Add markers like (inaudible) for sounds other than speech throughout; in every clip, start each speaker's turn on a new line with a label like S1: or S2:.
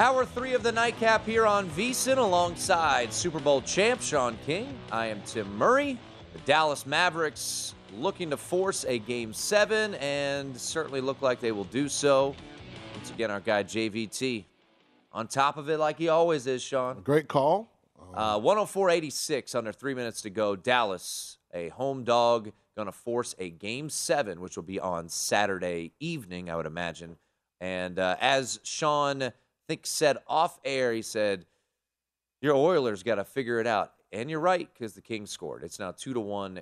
S1: Hour three of the nightcap here on VSIN alongside Super Bowl champ Sean King. I am Tim Murray. The Dallas Mavericks looking to force a game seven and certainly look like they will do so. Once again, our guy JVT on top of it like he always is, Sean.
S2: Great call.
S1: Uh, 104.86 under three minutes to go. Dallas, a home dog, going to force a game seven, which will be on Saturday evening, I would imagine. And uh, as Sean, think, said off air, he said, Your Oilers got to figure it out. And you're right, because the Kings scored. It's now two to one.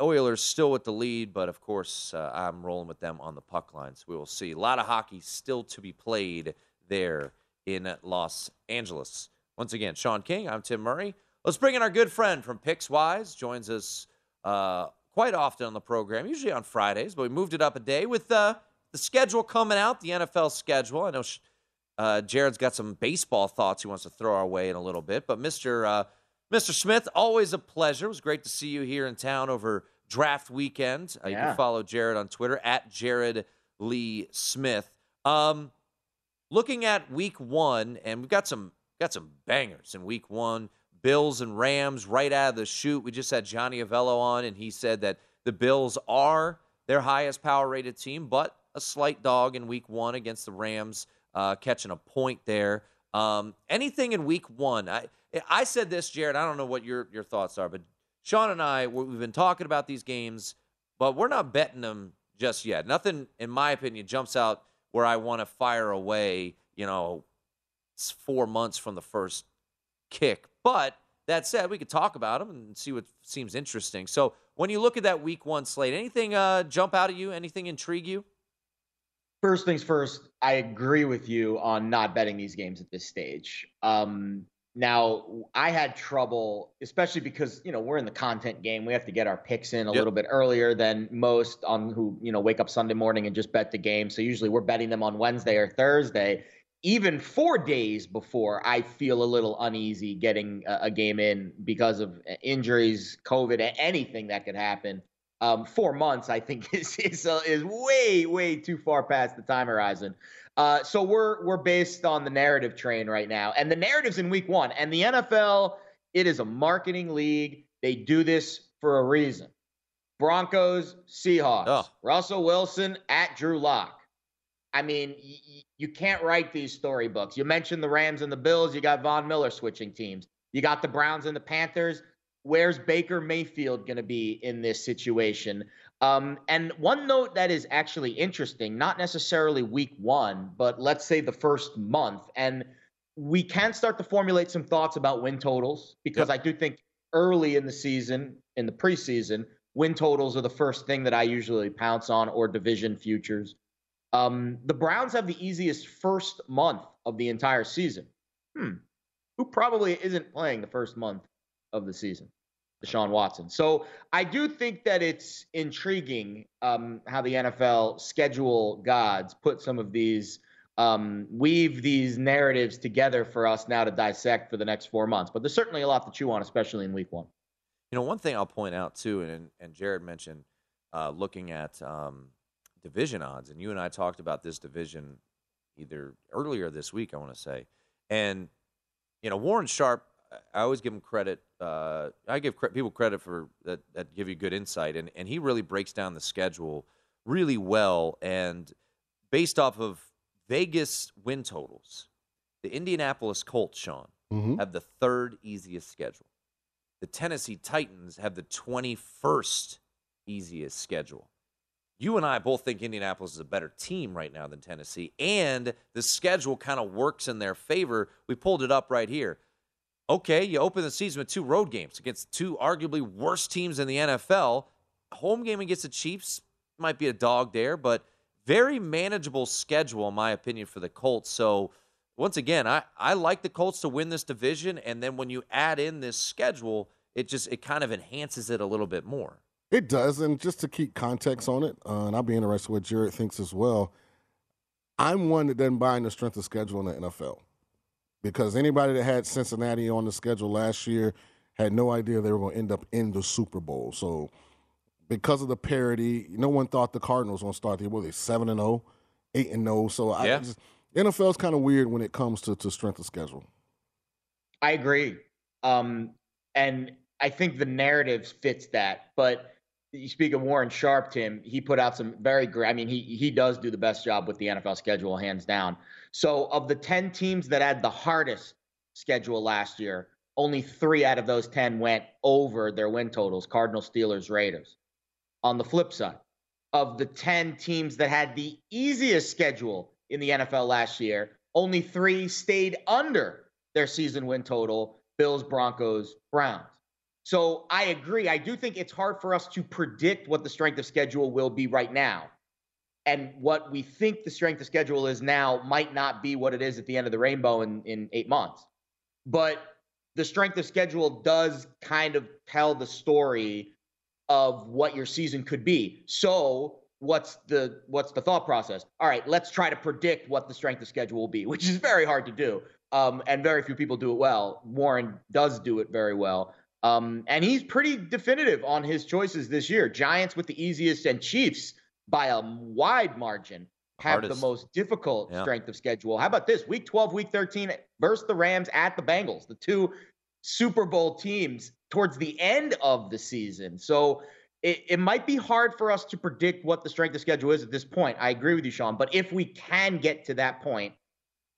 S1: Oilers still with the lead, but of course, uh, I'm rolling with them on the puck line. So we will see. A lot of hockey still to be played there in Los Angeles. Once again, Sean King, I'm Tim Murray. Let's bring in our good friend from PicksWise. Joins us uh, quite often on the program, usually on Fridays, but we moved it up a day with uh, the schedule coming out, the NFL schedule. I know uh, Jared's got some baseball thoughts he wants to throw our way in a little bit, but Mr. Uh, Mr. Smith, always a pleasure. It was great to see you here in town over draft weekend. Uh, You can follow Jared on Twitter at Jared Lee Smith. Um, looking at week one, and we've got some got some bangers in week one. Bills and Rams right out of the chute. We just had Johnny Avello on, and he said that the Bills are their highest power rated team, but a slight dog in week one against the Rams, uh, catching a point there. Um, anything in week one? I I said this, Jared. I don't know what your your thoughts are, but Sean and I we- we've been talking about these games, but we're not betting them just yet. Nothing, in my opinion, jumps out where I want to fire away. You know, four months from the first kick. But that said, we could talk about them and see what seems interesting. So when you look at that week one slate, anything uh, jump out at you? Anything intrigue you?
S3: First things first, I agree with you on not betting these games at this stage. Um, now, I had trouble, especially because you know we're in the content game. We have to get our picks in a
S1: Yep.
S3: little bit earlier than most on who you know wake up Sunday morning and just bet the game. So usually we're betting them on Wednesday or Thursday. Even four days before, I feel a little uneasy getting a, a game in because of injuries, COVID, anything that could happen. Um, four months, I think, (laughs) is is, uh, is way way too far past the time horizon. Uh, so we're we're based on the narrative train right now, and the narrative's in week one. And the NFL, it is a marketing league. They do this for a reason. Broncos, Seahawks,
S1: Oh.
S3: Russell Wilson at Drew Lock. I mean, y- you can't write these storybooks. You mentioned the Rams and the Bills. You got Von Miller switching teams. You got the Browns and the Panthers. Where's Baker Mayfield going to be in this situation? Um, and one note that is actually interesting, not necessarily week one, but let's say the first month. And we can start to formulate some thoughts about win totals because I do think early in the season, in the preseason, win totals are the first thing that I usually pounce on or division futures. Um, the Browns have the easiest first month of the entire season. Hmm. Who probably isn't playing the first month of the season? Deshaun Watson. So I do think that it's intriguing um, how the NFL schedule gods put some of these um, weave these narratives together for us now to dissect for the next four months. But there's certainly a lot to chew on, especially in week one.
S1: You know, one thing I'll point out too, and and Jared mentioned uh, looking at um, division odds, and you and I talked about this division either earlier this week, I want to say, and you know Warren Sharp. I always give him credit. Uh, I give cre- people credit for that, that give you good insight, and and he really breaks down the schedule really well, and based off of Vegas win totals, the Indianapolis Colts, Sean,
S2: Mhm.
S1: have the third easiest schedule. The Tennessee Titans have the 21st easiest schedule. You and I both think Indianapolis is a better team right now than Tennessee, and the schedule kind of works in their favor. We pulled it up right here. Okay, you open the season with two road games against two arguably worst teams in the NFL. Home game against the Chiefs might be a dog there, but very manageable schedule, in my opinion, for the Colts. So, once again, I, I like the Colts to win this division, and then when you add in this schedule, it just it kind of enhances it a little bit more.
S2: It does, and just to keep context on it, uh, and I'll be interested what Jared thinks as well. I'm one that doesn't buy in the strength of schedule in the NFL because anybody that had Cincinnati on the schedule last year had no idea they were going to end up in the Super Bowl. So, because of the parity, no one thought the Cardinals were going to start the were they seven and 0, 8 and 0. So, I
S1: Yeah.
S2: just, NFL is kind of weird when it comes to, to strength of schedule.
S3: I agree. Um, and I think the narrative fits that. But you speak of Warren Sharp, Tim, he put out some very great. I mean, he he does do the best job with the NFL schedule, hands down. So of the 10 teams that had the hardest schedule last year, only three out of those 10 went over their win totals Cardinals, Steelers, Raiders. On the flip side, of the 10 teams that had the easiest schedule in the NFL last year, only three stayed under their season win total Bills, Broncos, Browns. So I agree. I do think it's hard for us to predict what the strength of schedule will be right now. And what we think the strength of schedule is now might not be what it is at the end of the rainbow in, in eight months. But the strength of schedule does kind of tell the story of what your season could be. So what's the what's the thought process? All right, let's try to predict what the strength of schedule will be, (laughs) which is very hard to do. Um, and very few people do it well. Warren does do it very well. Um, and he's pretty definitive on his choices this year. Giants with the easiest and Chiefs by a wide margin have
S1: Hardest.
S3: the most difficult
S1: Yeah.
S3: strength of schedule. How about this? Week 12, week 13 versus the Rams at the Bengals, the two Super Bowl teams towards the end of the season. So it, it might be hard for us to predict what the strength of schedule is at this point. I agree with you, Sean. But if we can get to that point,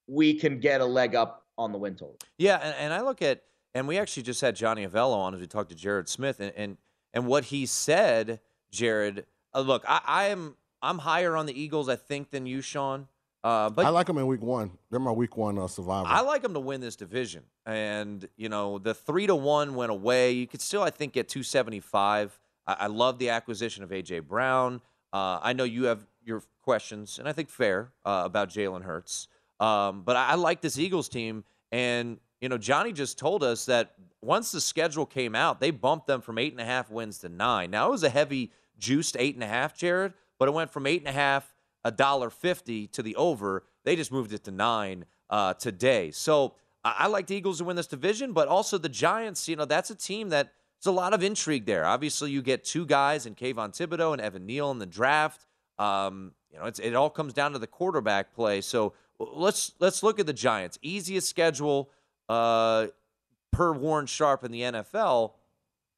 S3: we can get a leg up on the win total.
S1: Yeah, and, and I look at, and we actually just had Johnny Avello on as we talked to Jared Smith, and and, and what he said, Jared. Uh, look, I, I am I'm higher on the Eagles, I think, than you, Sean. Uh, but
S2: I like them in week one. They're my week one uh, survivor.
S1: I like them to win this division. And, you know, the three to one went away. You could still, I think, get 275. I, I love the acquisition of A.J. Brown. Uh, I know you have your questions, and I think fair, uh, about Jalen Hurts. Um, but I, I like this Eagles team. And, you know, Johnny just told us that once the schedule came out, they bumped them from eight and a half wins to nine. Now, it was a heavy juiced eight and a half, Jared, but it went from eight and a half a dollar fifty to the over. They just moved it to nine uh, today. So I, I like the Eagles to win this division, but also the Giants. You know, that's a team that there's a lot of intrigue there. Obviously, you get two guys in Kayvon Thibodeaux and Evan Neal in the draft. Um, you know, it's, it all comes down to the quarterback play. So let's let's look at the Giants. Easiest schedule uh, per Warren Sharp in the NFL.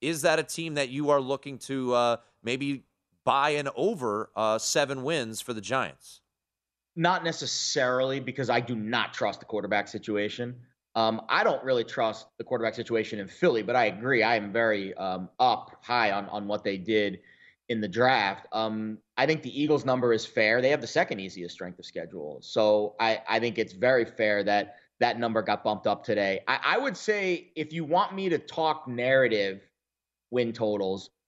S1: Is that a team that you are looking to uh, maybe buy an over uh, seven wins for the Giants?
S3: Not necessarily because I do not trust the quarterback situation. Um, I don't really trust the quarterback situation in Philly, but I agree. I am very um, up high on on what they did in the draft. Um, I think the Eagles' number is fair. They have the second easiest strength of schedule, so I I think it's very fair that that number got bumped up today. I, I would say if you want me to talk narrative win totals,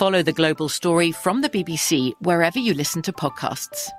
S4: Follow the global story from the BBC wherever you listen to podcasts.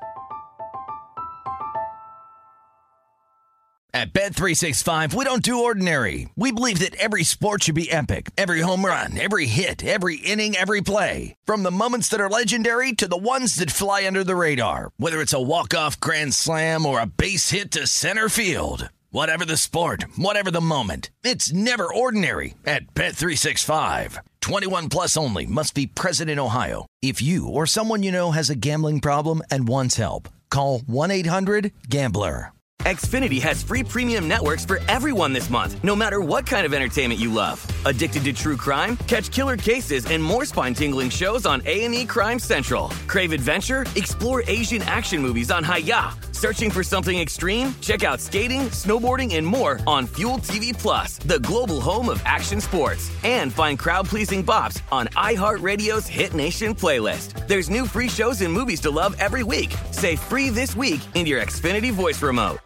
S5: At Bet365, we don't do ordinary. We believe that every sport should be epic. Every home run, every hit, every inning, every play. From the moments that are legendary to the ones that fly under the radar. Whether it's a walk-off grand slam or a base hit to center field. Whatever the sport, whatever the moment. It's never ordinary at Bet365. 21 plus only must be present in Ohio. If you or someone you know has a gambling problem and wants help, call 1-800-GAMBLER.
S6: Xfinity has free premium networks for everyone this month, no matter what kind of entertainment you love. Addicted to true crime? Catch killer cases and more spine-tingling shows on A&E Crime Central. Crave adventure? Explore Asian action movies on Hi-YAH. Searching for something extreme? Check out skating, snowboarding, and more on Fuel TV Plus, the global home of action sports. And find crowd-pleasing bops on iHeartRadio's Hit Nation playlist. There's new free shows and movies to love every week. Say free this week in your Xfinity voice remote.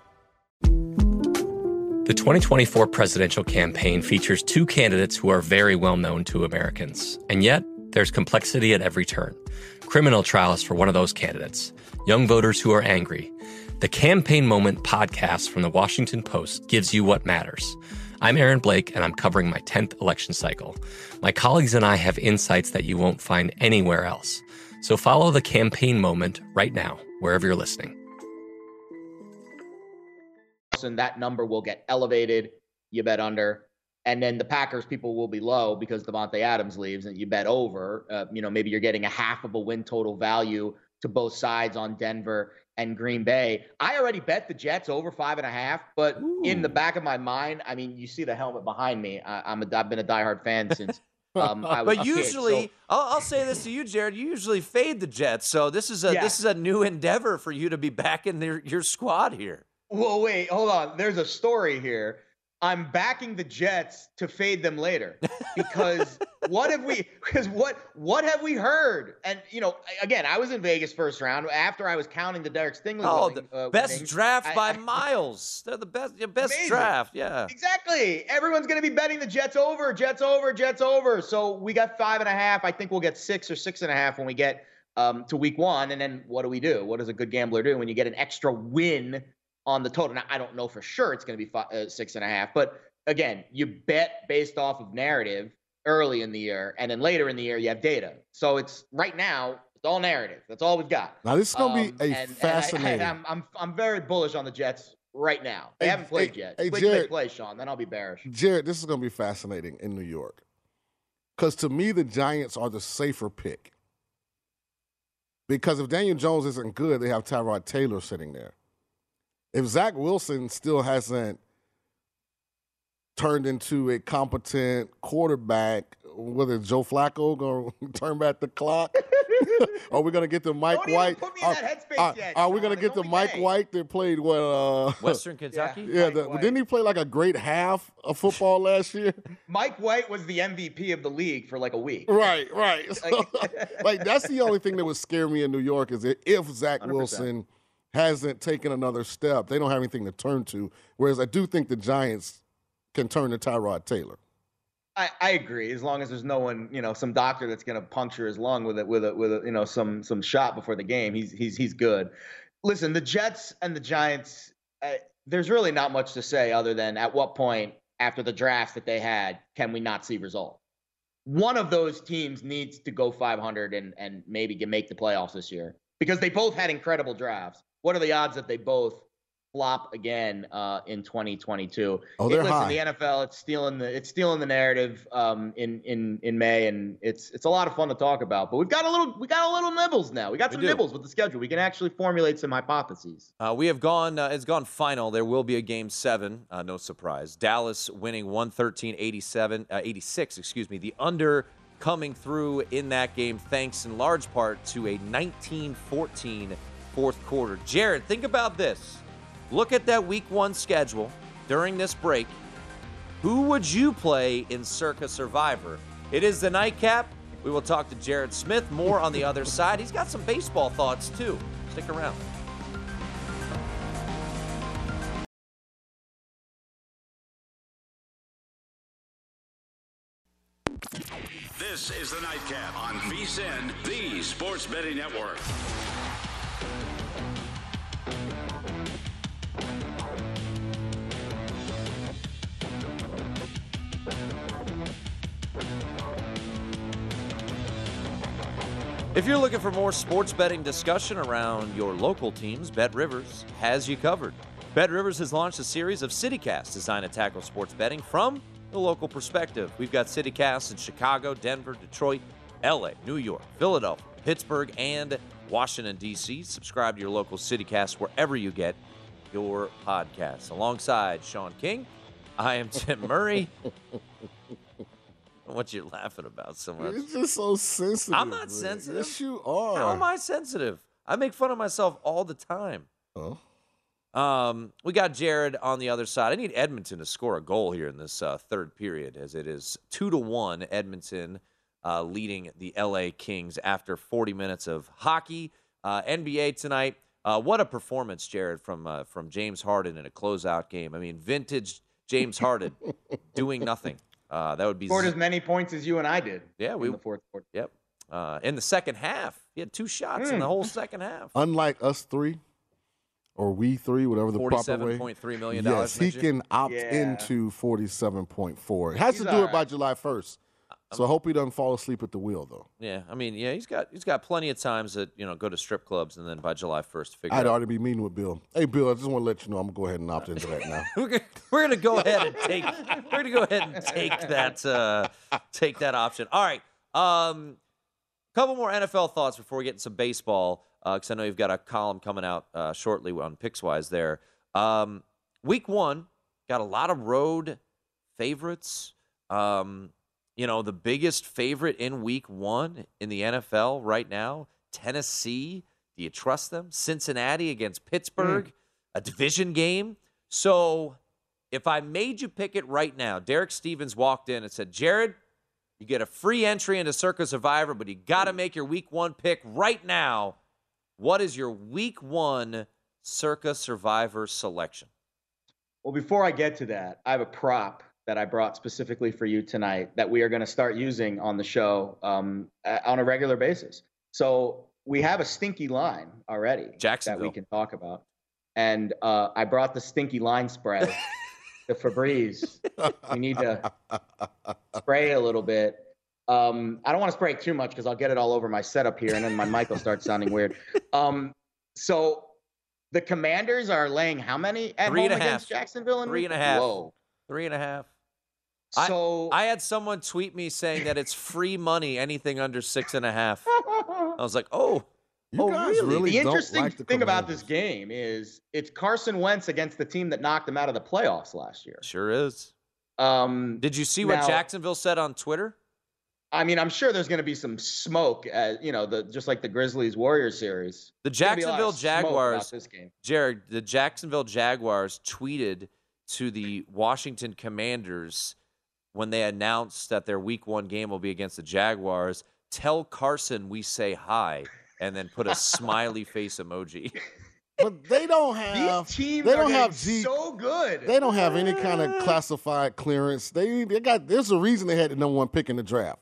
S7: The 2024 presidential campaign features two candidates who are very well known to Americans. And yet, there's complexity at every turn. Criminal trials for one of those candidates, young voters who are angry. The Campaign Moment podcast from the Washington Post gives you what matters. I'm Aaron Blake, and I'm covering my 10th election cycle. My colleagues and I have insights that you won't find anywhere else. So follow the Campaign Moment right now, wherever you're listening
S3: and that number will get elevated. You bet under. And then the Packers people will be low because Davante Adams leaves, and you bet over. Uh, you know, maybe you're getting a half of a win total value to both sides on Denver and Green Bay. I already bet the Jets over five and a half, but Ooh. in the back of my mind, I mean, you see the helmet behind me. I, am a, I've been a diehard fan since. (laughs) Um,
S1: but usually, kid, so. I'll, I'll, say this to you, Jared. You usually fade the Jets, so this is a yeah. this is a new endeavor for you to be back in your, your squad here.
S3: Well, wait, hold on. There's a story here. I'm backing the Jets to fade them later because (laughs) what have we? Because what what have we heard? And you know, again, I was in Vegas first round after I was counting the Derek Stingley.
S1: Oh,
S3: winning,
S1: the uh, best winnings. draft I, by I, (laughs) miles. They're the best, the best amazing. draft. Yeah,
S3: exactly. Everyone's going to be betting the Jets over, Jets over, Jets over. So we got five and a half. I think we'll get six or six and a half when we get um, to week one. And then what do we do? What does a good gambler do when you get an extra win? On the total. Now, I don't know for sure it's going to be five, uh, six and a half, but again, you bet based off of narrative early in the year, and then later in the year you have data. So it's right now it's all narrative. That's all we've got.
S2: Now this is going to um, be a and, fascinating.
S3: And I, am I'm, I'm I'm very bullish on the Jets right now. They hey, haven't played hey, yet. Hey, Jared, play, Sean. Then I'll be bearish.
S2: Jared, this is going to be fascinating in New York because to me the Giants are the safer pick. Because if Daniel Jones isn't good, they have Tyrod Taylor sitting there if Zach Wilson still hasn't turned into a competent quarterback, whether Joe Flacco going (laughs) to turn back the clock, (laughs) are we going to get the Mike
S3: Don't
S2: White?
S3: Are,
S2: are, are, we going to get the Mike
S3: day.
S2: White that played what? Uh,
S1: Western Kentucky. (laughs)
S2: Yeah, the, didn't he play like a great half of football last year?
S3: Mike White was the MVP of the league for like a week.
S2: Right, right. So, like that's the only thing that would scare me in New York is if Zach 100%. Wilson hasn't taken another step. They don't have anything to turn to. Whereas I do think the Giants can turn to Tyrod Taylor.
S3: I, I agree. As long as there's no one, you know, some doctor that's going to puncture his lung with it, with a, with a, you know, some some shot before the game, he's he's he's good. Listen, the Jets and the Giants. Uh, there's really not much to say other than at what point after the drafts that they had can we not see results? One of those teams needs to go 500 and and maybe make the playoffs this year because they both had incredible drafts what are the odds that they both flop again uh, in 2022?
S2: Oh, they're
S3: listen,
S2: high.
S3: the NFL it's stealing the it's stealing the narrative um, in in in May, and it's it's a lot of fun to talk about. But we've got a little we got a little nibbles now. We got some we nibbles with the schedule. We can actually formulate some hypotheses.
S1: Uh, we have gone. Uh, it's gone final. There will be a game seven. Uh, no surprise. Dallas winning 113 87 uh, 86. Excuse me. The under coming through in that game thanks in large part to a 1914 fourth quarter. Jared, think about this. Look at that week one schedule during this break. Who would you play in Circa Survivor? It is the nightcap We will talk to Jared Smith more on the other (laughs) side. He's got some baseball thoughts too. Stick around.
S8: This is the Nightcap on VSIN, the Sports Betting Network.
S1: If you're looking for more sports betting discussion around your local teams, Bet Rivers has you covered. Bet Rivers has launched a series of CityCasts designed to tackle sports betting from the local perspective. We've got CityCasts in Chicago, Denver, Detroit, LA, New York, Philadelphia, Pittsburgh, and Washington, D.C. Subscribe to your local CityCast wherever you get your podcasts. Alongside Sean King, I am Tim Murray. (laughs) what you're laughing about so much.
S2: It's just so sensitive.
S1: I'm not
S2: man.
S1: sensitive.
S2: Yes, you are.
S1: How am I sensitive? I make fun of myself all the time.
S2: Oh.
S1: Um, we got Jared on the other side. I need Edmonton to score a goal here in this uh, third period, as it is two to one. Edmonton uh, leading the LA Kings after 40 minutes of hockey. Uh, NBA tonight. Uh, what a performance, Jared, from uh, from James Harden in a closeout game. I mean, vintage James Harden (laughs) doing nothing. Uh, that would be
S3: Scored
S1: z-
S3: as many points as you and I did.
S1: Yeah, we-
S3: in the fourth quarter.
S1: Yep. Uh, in the second half, he had two shots in
S3: Mm.
S1: the whole second half.
S2: Unlike us three, or we three, whatever the proper way.
S1: $47.3 million
S2: Yes, he can opt
S3: Yeah.
S2: into forty-seven point four. It has
S3: He's
S2: to do
S3: all
S2: it by. July first. So I hope he doesn't fall asleep at the wheel, though.
S1: Yeah, I mean, yeah, he's got he's got plenty of times that you know go to strip clubs and then by July first figure.
S2: I'd
S1: out.
S2: already be meeting with Bill. Hey, Bill, I just want to let you know I'm gonna go ahead and opt into that now. (laughs)
S1: we're gonna, we're gonna go ahead and take we're gonna go ahead and take that uh, take that option. All right, um, couple more NFL thoughts before we get into some baseball because I know you've got a column coming out uh, shortly on Pickswise. There, um, week one got a lot of road favorites. Um, you know, the biggest favorite in week one in the NFL right now, Tennessee. Do you trust them? Cincinnati against Pittsburgh, hmm. a division game. So if I made you pick it right now, Derek Stevens walked in and said, Jared, you get a free entry into Circa Survivor, but you got to hmm. make your week one pick right now. What is your week one Circa Survivor selection?
S3: Well, before I get to that, I have a prop that I brought specifically for you tonight that we are going to start using on the show um, on a regular basis. So we have a stinky line already that we can talk about, and uh, I brought the stinky line spray, the Febreze. (laughs) We need to spray a little bit. Um, I don't want to spray too much because I'll get it all over my setup here, and then my mic will start sounding weird. Um, so the Commanders are laying how many at
S1: Three
S3: home
S1: and a
S3: against
S1: half.
S3: Jacksonville? in
S1: and a half.
S3: Whoa.
S1: Three and a half. I-
S3: So
S1: I had someone tweet me saying that it's free money, anything under six and a half. I was like, oh,
S2: You
S1: Oh,
S2: guys
S1: really?
S2: really,
S3: the interesting
S2: like the
S3: thing about this game is it's Carson Wentz against the team that knocked him out of the playoffs last year.
S1: sure is.
S3: Um,
S1: Did you see what Jacksonville said on Twitter?
S3: I mean, I'm sure there's going to be some smoke, as you know, the just like the Grizzlies Warriors series.
S1: The
S3: There's gonna be a lot
S1: Jacksonville
S3: of smoke about
S1: Jaguars,
S3: This game.
S1: Jared, the Jacksonville Jaguars tweeted to the Washington Commanders when they announced that their week one game will be against the Jaguars. Tell Carson we say hi, and then put a smiley face emoji. (laughs)
S2: But they don't have.
S3: These teams
S2: they
S3: are
S2: don't
S3: getting
S2: have G-
S3: so good.
S2: They don't have any kind of classified clearance. They they got. There's a reason they had the number one pick in the draft.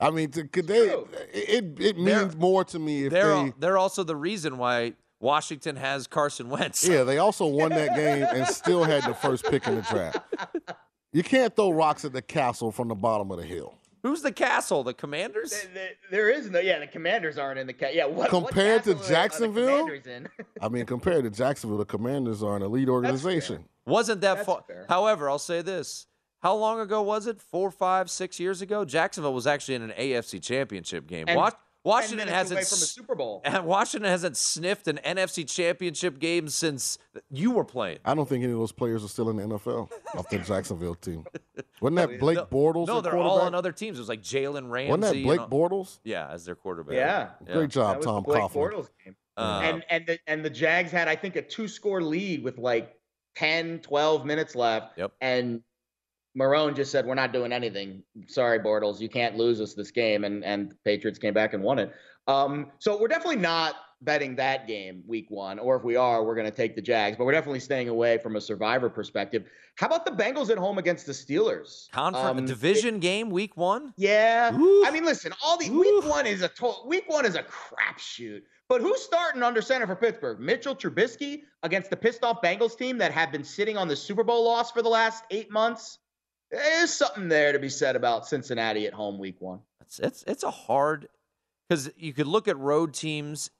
S2: I mean, to, could they?
S3: true.
S2: It it
S1: They're-
S2: means more to me if
S1: They're
S2: they.
S1: al- they're also the reason why Washington has Carson Wentz.
S2: Yeah, they also won that game and still had the first pick in the draft. (laughs) You can't throw rocks at the castle from the bottom of the hill.
S1: Who's the castle? The Commanders?
S3: Th- th- There is no, yeah. The Commanders aren't in the cat. Yeah, what,
S2: Compared to
S3: what castle are- are the
S2: Jacksonville?
S3: Commanders in? (laughs)
S2: I mean, compared to Jacksonville, the Commanders are an elite organization.
S1: Wasn't that far? However, I'll say this: How long ago was it? Four, five, six years ago. Jacksonville was actually in an AFC Championship game.
S3: And
S1: Wa-
S3: 10
S1: Washington hasn't.
S3: away from a
S1: s-
S3: Super Bowl.
S1: and (laughs) Washington hasn't sniffed an NFC Championship game since you were playing.
S2: I don't think any of those players are still in the NFL (laughs) off the Jacksonville team. (laughs) Wasn't that Blake
S1: no,
S2: Bortles?
S1: No, they're all on other teams. It was like Jalen Ramsey.
S2: Wasn't that
S1: and
S2: Blake
S1: all-
S2: Bortles?
S1: Yeah, as their quarterback.
S3: Yeah.
S2: Great job,
S3: That was
S2: Tom
S3: the Blake
S2: Coughlin.
S3: Bortles game.
S1: Uh,
S3: and and the and the Jags had I think a two score lead with like 10 12 minutes left
S1: Yep.
S3: and Marrone just said, "We're not doing anything. Sorry, Bortles, you can't lose us this game." And and Patriots came back and won it. Um, so we're definitely not betting that game week one, or if we are, we're going to take the Jags. But we're definitely staying away from a survivor perspective. How about the Bengals at home against the Steelers?
S1: Confer-
S3: Um,
S1: division game week one.
S3: Yeah,
S1: Oof.
S3: I mean, listen, all the week one is a to- week one is a crapshoot. But who's starting under center for Pittsburgh? Mitchell Trubisky against the pissed off Bengals team that have been sitting on the Super Bowl loss for the last eight months. There's something there to be said about Cincinnati at home week one.
S1: It's it's it's a hard because you could look at road teams,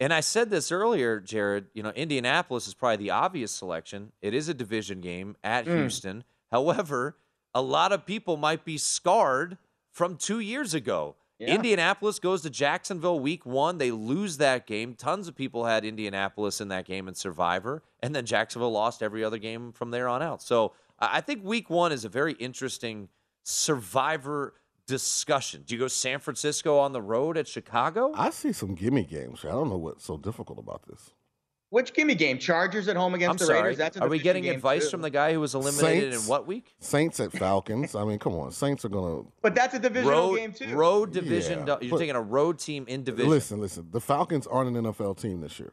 S1: and I said this earlier, Jared. You know, Indianapolis is probably the obvious selection. It is a division game at
S3: Mm.
S1: Houston. However, a lot of people might be scarred from two years ago.
S3: Yeah.
S1: Indianapolis goes to Jacksonville week one. They lose that game. Tons of people had Indianapolis in that game and Survivor, and then Jacksonville lost every other game from there on out. So I I think week one is a very interesting Survivor discussion. Do you go San Francisco on the road at Chicago?
S2: I see some gimme games. I don't know what's so difficult about this.
S3: Which gimme game? Chargers at home against
S1: I'm
S3: the
S1: sorry.
S3: Raiders. That's a
S1: Are we getting advice
S3: too.
S1: from the guy who was eliminated
S2: Saints.
S1: in what week?
S2: Saints at Falcons. I mean, come on. Saints are gonna (laughs)
S3: But that's a divisional
S1: Road,
S3: game too.
S1: road division.
S2: Yeah,
S1: You're taking a road team in division.
S2: listen. Listen, the Falcons aren't an NFL team this year.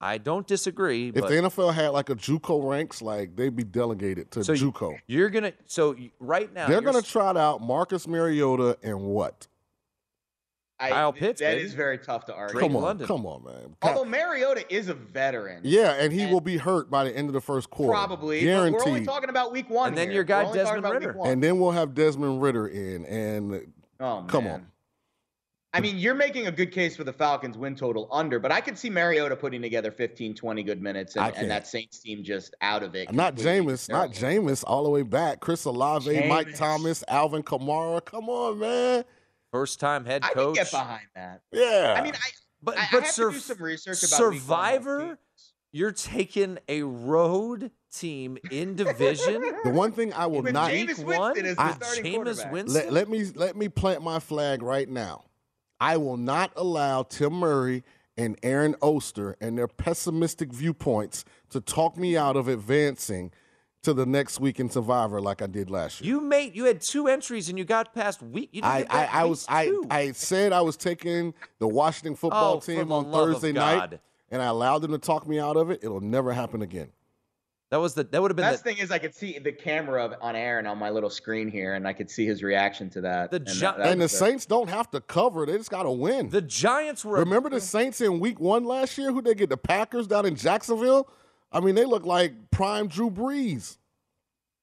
S1: I don't disagree.
S2: If
S1: But
S2: the NFL had like a JUCO ranks, like they'd be delegated to
S1: So
S2: JUCO.
S1: you're gonna. So right now
S2: They're gonna
S1: s-
S2: trot out Marcus Mariota and what?
S3: I,
S1: Kyle Pitts,
S3: That
S1: baby.
S3: is very tough to argue.
S2: Come on,
S1: London.
S2: come on, man.
S3: Although Mariota is a veteran.
S2: yeah, and he
S3: and-
S2: will be hurt by the end of the first quarter.
S3: Probably. But
S2: guaranteed.
S3: we're only talking about week one.
S1: And then
S3: here.
S1: your guy
S3: We're only talking
S1: Desmond
S3: Ridder.
S2: and then we'll have Desmond Ridder in, and
S3: oh,
S2: come
S3: man.
S2: on.
S3: I mean, you're making a good case for the Falcons win total under, but I could see Mariota putting together 15, 20 good minutes and, and that Saints team just out of it.
S2: Uh, not
S3: completely.
S2: Jameis, not Jameis, all the way back. Chris Olave, Mike Thomas, Alvin Kamara. Come on, man.
S1: first time head
S3: coach. I
S1: coach.
S3: get behind that.
S2: Yeah.
S3: I mean, I,
S1: but
S3: I, I
S1: but
S3: have
S1: sur-
S3: to do some research about week
S1: Survivor. You're taking a road team in division. (laughs)
S2: the one thing I will
S3: With
S2: not
S3: Jameis
S1: Week
S3: Winston
S1: one?
S3: is the
S2: I-
S3: starting
S1: Jameis
S3: quarterback.
S1: Winston.
S2: let, let me let me plant my flag right now. I will not allow Tim Murray and Aaron Oster and their pessimistic viewpoints to talk me out of advancing to the next week in Survivor like I did last year.
S1: You made you had two entries and you got past week. You didn't
S2: I, I, I was I,
S1: two.
S2: I said I was taking the Washington football
S1: Oh,
S2: team on Thursday night, and I allowed them to talk me out of it. It'll never happen again.
S1: That was the that would have been
S3: Best
S1: the,
S3: thing is I could see the camera of, on Aaron on my little screen here, and I could see his reaction to that.
S1: The
S3: and
S1: Gi-
S3: that- that
S2: And the
S3: was a-
S2: Saints don't have to cover; they just got to win.
S1: the Giants were.
S2: Remember the Saints in Week One last year? Who they get? The Packers down in Jacksonville. I mean, they look like prime Drew Brees.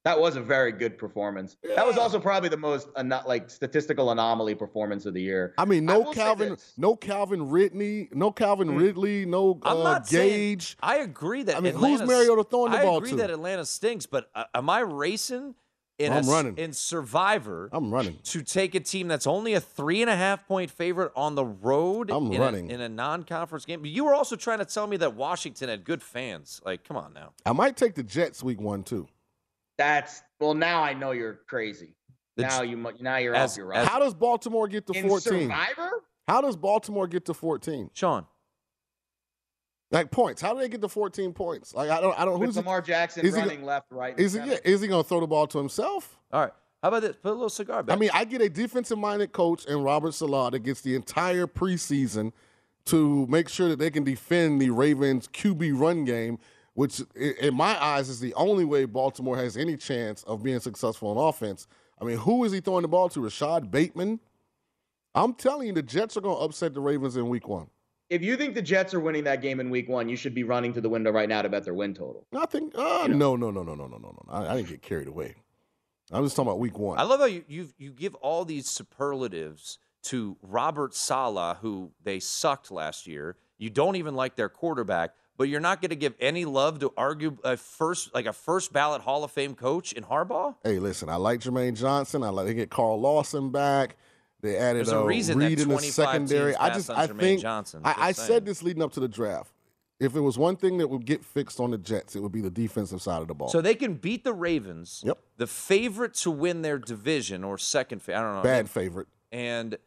S3: That was a very good performance. That was also probably the most ano- like statistical anomaly performance of the year.
S2: I mean, no
S3: will say
S2: Calvin, no Calvin Ridley, no Calvin Ridley, no
S1: I'm
S2: uh,
S1: not saying-
S2: Gage.
S1: I agree that
S2: I mean, who's
S1: Atlanta,
S2: Mariota throwing the
S1: I
S2: ball
S1: agree that Atlanta stinks, but uh, am I racing in a
S2: I'm
S1: s-
S2: running.
S1: in Survivor
S2: I'm running.
S1: to take a team that's only a three and a half point favorite on the road
S2: I'm
S1: in
S2: running.
S1: a, in a non-conference game? But you were also trying to tell me that Washington had good fans. Like, come on now.
S2: I might take the Jets Week One too.
S3: That's well. Now I know you're crazy.
S1: The
S3: now you now you're
S1: as-
S3: off your
S1: as-
S3: rocker.
S2: How does Baltimore get to
S3: In
S2: 14?
S3: Survivor?
S2: How does Baltimore get to 14?
S1: Sean,
S2: Like points? How do they get to 14 points? Like I don't, I don't.
S3: With
S2: Who's he,
S3: Lamar Jackson
S2: is he
S3: running left, right,
S2: is he? Yeah, is he going to throw the ball to himself?
S1: all right. How about this? Put a little cigar back.
S2: I mean, I get a defensive-minded coach and Robert Saleh that gets the entire preseason to make sure that they can defend the Ravens' QB run game, which in my eyes is the only way Baltimore has any chance of being successful on offense. I mean, who is he throwing the ball to? Rashod Bateman? I'm telling you, the Jets are going to upset the Ravens in week one.
S3: If you think the Jets are winning that game in week one, you should be running to the window right now to bet their win total.
S2: I think, uh, you know? no, no, no, no, no, no, no, no. I, I didn't get carried away. I'm just talking about week one.
S1: I love how you you you give all these superlatives to Robert Saleh, who they sucked last year. You don't even like their quarterback but you're not going to give any love to argue a first like a first ballot Hall of Fame coach in Harbaugh.
S2: Hey, listen, I like Jermaine Johnson. I like they get Carl Lawson back. They added
S1: There's a
S2: uh,
S1: reason that
S2: Reed in the secondary. I just, I
S1: Jermaine
S2: think,
S1: Johnson,
S2: I,
S1: just
S2: I said this leading up to the draft. If it was one thing that would get fixed on the Jets, it would be the defensive side of the ball.
S1: So they can beat the Ravens,
S2: Yep.
S1: the favorite to win their division or second. I don't know.
S2: Bad favorite.
S1: and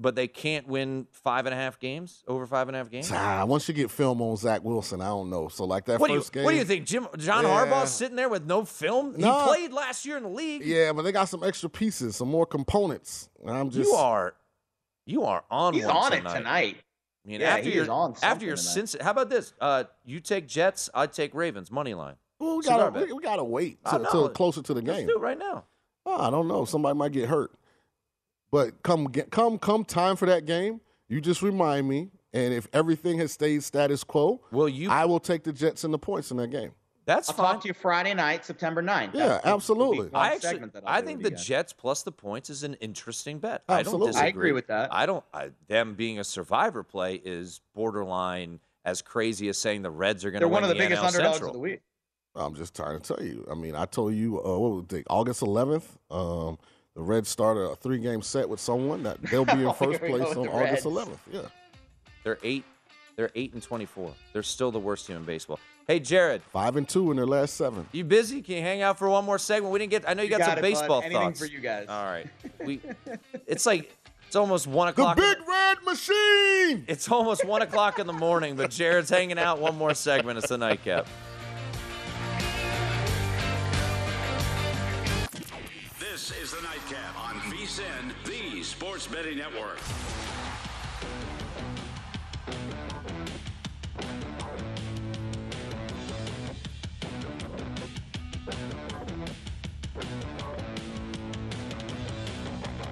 S1: but they can't win five and a half games over five and a half games.
S2: Ah, once you get film on Zach Wilson, I don't know. So like that
S1: What do you
S2: first game.
S1: What do you think, Jim? John
S2: Yeah.
S1: Harbaugh's sitting there with no film.
S2: No.
S1: He played last year in the league.
S2: Yeah, but they got some extra pieces, some more components. I'm just
S1: you are, you are on.
S3: He's
S1: one
S3: on
S1: tonight.
S3: it tonight.
S1: I mean,
S3: Yeah,
S1: after
S3: he
S1: your
S3: is on
S1: after your
S3: tonight.
S1: How about this? Uh, you take Jets, I take Ravens money line.
S2: Well, we gotta we, we gotta wait
S1: I
S2: till, till closer to the
S1: Let's
S2: game.
S1: do it right now.
S2: Oh, I don't know. Somebody might get hurt. But come get, come come time for that game, you just remind me. And if everything has stayed status quo,
S1: will you?
S2: I will take the Jets and the points in that game.
S1: That's
S3: I'll
S1: fine.
S3: talk to you Friday night, September 9th.
S2: Yeah,
S3: That's the- the
S2: absolutely.
S1: I actually,
S3: I'll
S1: I
S3: do
S1: think the
S3: you.
S1: Jets plus the points is an interesting bet.
S2: Absolutely.
S1: I don't disagree.
S2: I
S1: disagree.
S3: agree with that.
S1: I don't. I, them being a survivor play is borderline as crazy as saying the Reds are going to
S3: They're
S1: win
S3: one of the
S1: the
S3: biggest
S1: NL
S3: underdogs
S1: Central.
S3: of the week.
S2: I'm just trying to tell you. I mean, I told you uh, what was it, August 11th. Um, the Reds started a three game set with someone that they'll be in (laughs)
S3: Oh,
S2: first
S3: here we go
S2: place on August
S3: Reds.
S2: 11th. Yeah.
S1: They're eight. They're eight and twenty-four. They're still the worst team in baseball. Hey, Jared,
S2: Five and two in their last seven.
S1: you busy? Can you hang out for one more segment? We didn't get. I know you,
S3: You
S1: got,
S3: got
S1: some
S3: it, bud.
S1: baseball
S3: Anything
S1: thoughts.
S3: for you guys.
S1: All right. (laughs) We. It's like it's almost one o'clock. in
S2: Big Red Machine.
S1: It's almost one o'clock in the morning, but Jared's hanging out. One more segment. It's the nightcap.
S8: Betting Network.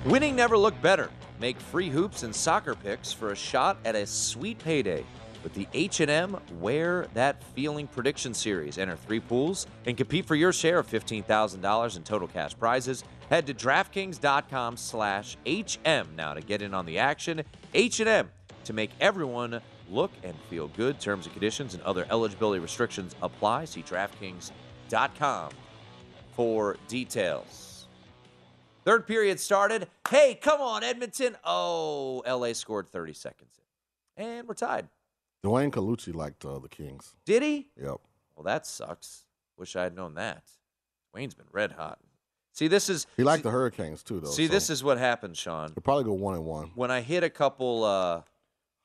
S1: Winning never looked better. Make free hoops and soccer picks for a shot at a sweet payday with the H&M Wear That Feeling Prediction Series. Enter three pools and compete for your share of $15,000 in total cash prizes. Head to DraftKings.com slash HM now to get in on the action. H&M to make everyone look and feel good. Terms and conditions and other eligibility restrictions apply. See DraftKings.com for details. Third period started. Hey, come on, Edmonton. Oh, LA scored 30 seconds in. And we're tied.
S2: Dwayne Colucci liked uh, the Kings.
S1: Did he?
S2: Yep.
S1: Well, that sucks. Wish I had known that. Wayne's been red hot. See, this is
S2: He liked
S1: see,
S2: the Hurricanes too, though.
S1: see
S2: so
S1: this is what happens, Sean.
S2: He'll probably go one and one.
S1: When I hit a couple uh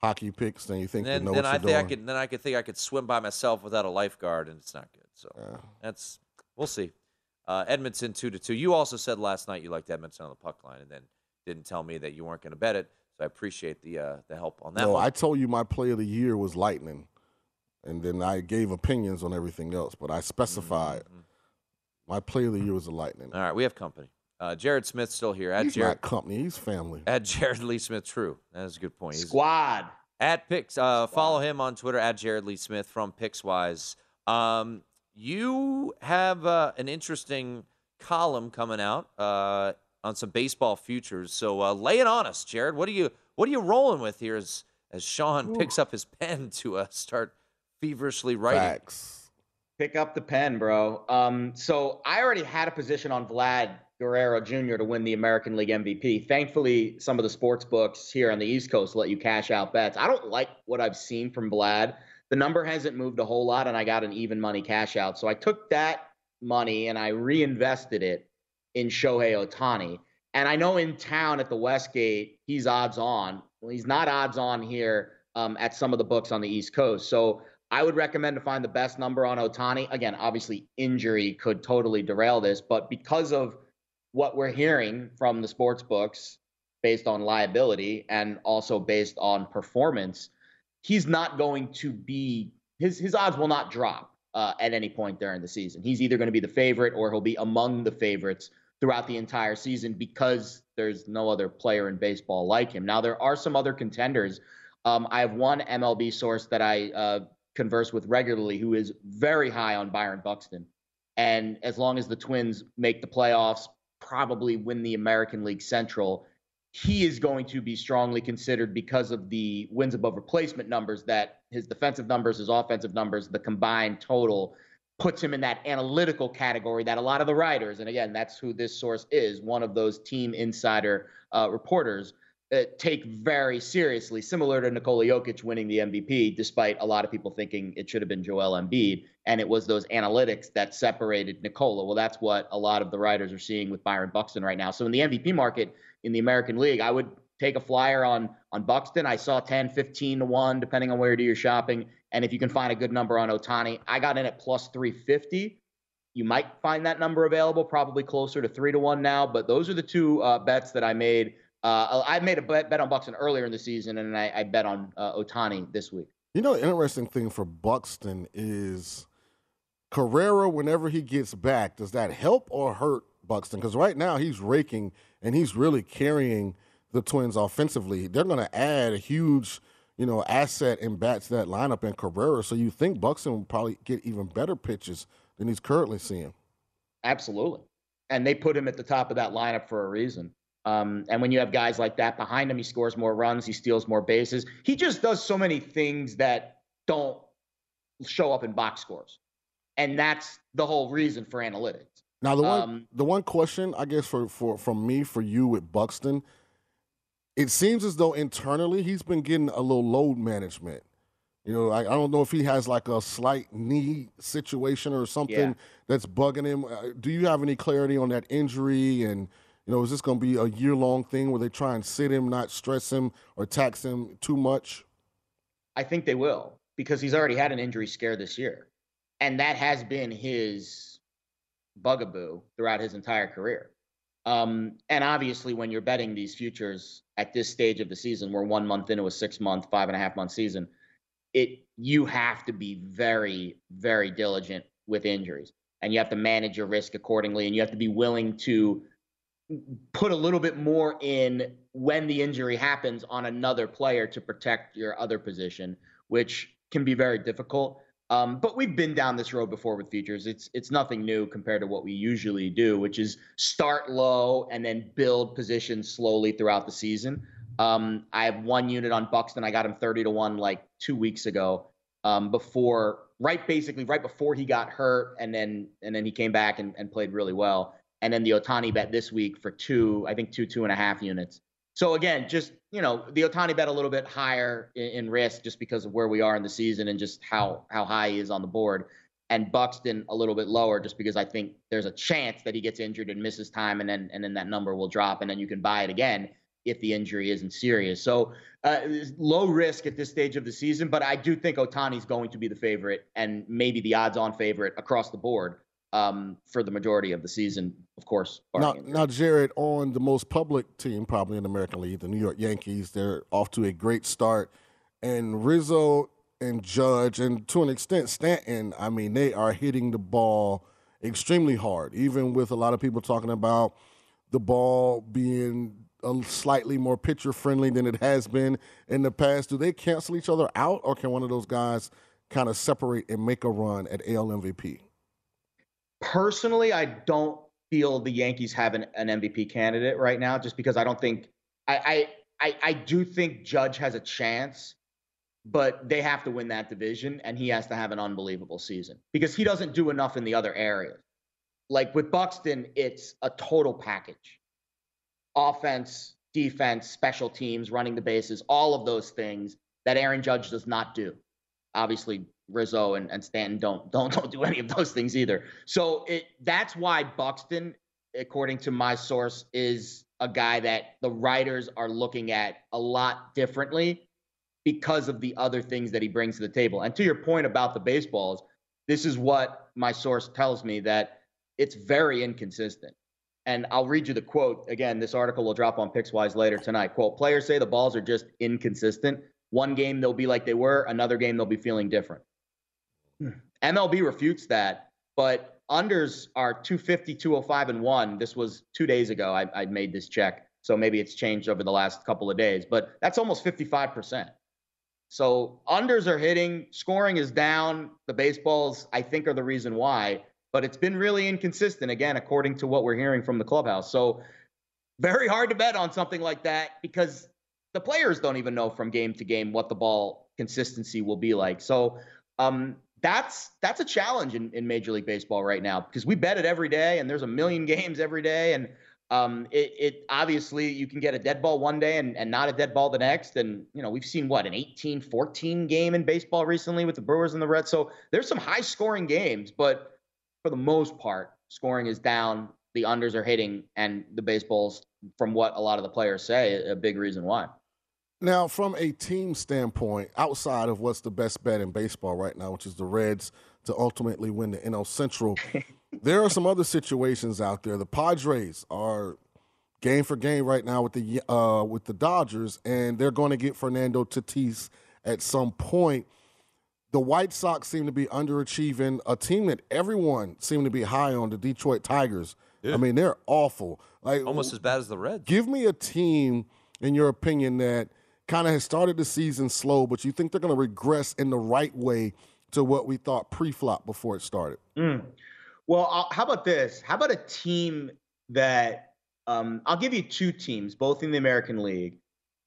S2: Hockey picks, then you think
S1: then,
S2: you know
S1: then
S2: what
S1: I think I
S2: doing.
S1: could then I could think I could swim by myself without a lifeguard and it's not good. So
S2: Yeah.
S1: that's we'll see. Uh, Edmonton two to two. You also said last night you liked Edmonton on the puck line and then didn't tell me that you weren't going to bet it. So I appreciate the uh, the help on that
S2: no,
S1: one.
S2: I told you my play of the year was Lightning, and then I gave opinions on everything else, but I specified
S1: Mm-hmm.
S2: my play of the year was the Lightning.
S1: All right, we have company. Uh, Jared Smith's still here. At
S2: He's
S1: Jared,
S2: not company; he's family. (laughs)
S1: at Jared Lee Smith. True, that is a good point. He's-
S3: Squad.
S1: At Picks, uh, follow him on Twitter at Jared Lee Smith from Pickswise. Um, you have uh, an interesting column coming out uh, on some baseball futures. So uh, lay it on us, Jared. What are you What are you rolling with here as as Sean picks up his (laughs) pen to uh, start feverishly writing?
S2: Facts.
S3: Pick up the pen, bro. Um, so I already had a position on Vlad Guerrero Jr. to win the American League MVP. Thankfully, some of the sports books here on the East Coast let you cash out bets. I don't like what I've seen from Vlad. The number hasn't moved a whole lot, and I got an even money cash out. So I took that money and I reinvested it in Shohei Ohtani. And I know in town at the Westgate, he's odds on. Well, he's not odds on here um, at some of the books on the East Coast. So I would recommend to find the best number on Otani. Again, obviously, injury could totally derail this, but because of what we're hearing from the sports books based on liability and also based on performance, he's not going to be his his odds will not drop uh, at any point during the season. He's either going to be the favorite or he'll be among the favorites throughout the entire season because there's no other player in baseball like him. Now there are some other contenders. Um, I have one MLB source that I uh, converse with regularly who is very high on Byron Buxton, and as long as the Twins make the playoffs, probably win the American League Central he is going to be strongly considered because of the wins above replacement numbers that his defensive numbers, his offensive numbers, the combined total puts him in that analytical category that a lot of the writers, and again, that's who this source is, one of those team insider uh, reporters, uh, take very seriously, similar to Nikola Jokic winning the MVP, despite a lot of people thinking it should have been Joel Embiid. And it was those analytics that separated Nikola. Well, that's what a lot of the writers are seeing with Byron Buxton right now. So in the MVP market, in the American League, I would take a flyer on on Buxton. I saw 10, 15 to 1, depending on where you do your shopping. And if you can find a good number on Ohtani, I got in at plus 350. You might find that number available, probably closer to three to one now. But those are the two uh, bets that I made. Uh, I made a bet, bet on Buxton earlier in the season, and I, I bet on uh, Ohtani this week.
S2: You know, interesting thing for Buxton is Correa. Whenever he gets back, does that help or hurt Buxton? Because right now he's raking and he's really carrying the Twins offensively. They're going to add a huge, you know, asset and bats that lineup in Correa. So you think Buxton will probably get even better pitches than he's currently seeing.
S3: Absolutely. And they put him at the top of that lineup for a reason. Um, and when you have guys like that behind him, he scores more runs, he steals more bases. He just does so many things that don't show up in box scores. And that's the whole reason for analytics.
S2: Now the one um, the one question I guess for, for from me for you with Buxton, it seems as though internally he's been getting a little load management. You know, I, I don't know if he has like a slight knee situation or something yeah. that's bugging him. Uh, do you have any clarity on that injury? And, you know, is this going to be a year long thing where they try and sit him, not stress him or tax him too much?
S3: I think they will because he's already had an injury scare this year. And that has been his bugaboo throughout his entire career. Um, and obviously, when you're betting these futures at this stage of the season, we're one month into a six month, five and a half month season it you have to be very very diligent with injuries. And you have to manage your risk accordingly and you have to be willing to put a little bit more in when the injury happens on another player to protect your other position which can be very difficult um, but we've been down this road before with features. It's it's nothing new compared to what we usually do, which is start low and then build positions slowly throughout the season. Um, I have one unit on Buxton. I got him 30 to 1 like two weeks ago. Um, before right basically right before he got hurt and then and then he came back and, and played really well. And then the Ohtani bet this week for two, I think two, two and a half units. So again, just you know, the Ohtani bet a little bit higher in, in risk just because of where we are in the season and just how how high he is on the board and Buxton a little bit lower just because I think there's a chance that he gets injured and misses time and then and then that number will drop and then you can buy it again if the injury isn't serious. So uh, low risk at this stage of the season, but I do think Ohtani's going to be the favorite and maybe the odds-on favorite across the board um, for the majority of the season. Of course.
S2: Now, now, Jared, on the most public team probably in the American League, the New York Yankees, they're off to a great start, and Rizzo and Judge, and to an extent Stanton. I mean, they are hitting the ball extremely hard, even with a lot of people talking about the ball being a slightly more pitcher friendly than it has been in the past. Do they cancel each other out, or can one of those guys kind of separate and make a run at AL MVP?
S3: Personally, I don't feel the Yankees have an, an MVP candidate right now, just because I don't think I, I I I do think Judge has a chance, but they have to win that division, and he has to have an unbelievable season because he doesn't do enough in the other areas. Like with Buxton, it's a total package offense, defense, special teams, running the bases, all of those things that Aaron Judge does not do. Obviously, Rizzo and, and Stanton don't (laughs) don't don't do any of those things either. So it that's why Buxton, according to my source, is a guy that the writers are looking at a lot differently because of the other things that he brings to the table. And to your point about the baseballs, this is what my source tells me that it's very inconsistent. And I'll read you the quote. Again, this article will drop on Pickswise later tonight. Quote, players say the balls are just inconsistent. One game they'll be like they were, another game they'll be feeling different. MLB refutes that, but unders are 250, 205, and one. This was two days ago. I, I made this check. So maybe it's changed over the last couple of days, but that's almost 55%. So unders are hitting, scoring is down. The baseballs, I think, are the reason why but it's been really inconsistent, again, according to what we're hearing from the clubhouse. So, very hard to bet on something like that because the players don't even know from game to game what the ball consistency will be like. So, um, that's that's a challenge in, in Major League Baseball right now because we bet it every day, and there's a million games every day, and um, it, it, obviously you can get a dead ball one day and, and not a dead ball the next. And, you know, we've seen what, an 18 14 game in baseball recently with the Brewers and the Reds. So there's some high scoring games, but for the most part, scoring is down the unders are hitting, and the baseballs, from what a lot of the players say, a big reason why.
S2: Now, from a team standpoint, outside of what's the best bet in baseball right now, which is the Reds to ultimately win the NL Central, (laughs) there are some other situations out there. The Padres are game for game right now with the uh, with the Dodgers, and they're going to get Fernando Tatis at some point. The White Sox seem to be underachieving. A team that everyone seemed to be high on, the Detroit Tigers.
S1: Yeah.
S2: I mean, they're awful. Like
S1: Almost as bad as the Reds.
S2: Give me a team, in your opinion, that kind of has started the season slow, but you think they're going to regress in the right way to what we thought pre-flop before it started.
S3: Mm. Well, I'll, how about this? How about a team that um, I'll give you two teams, both in the American League.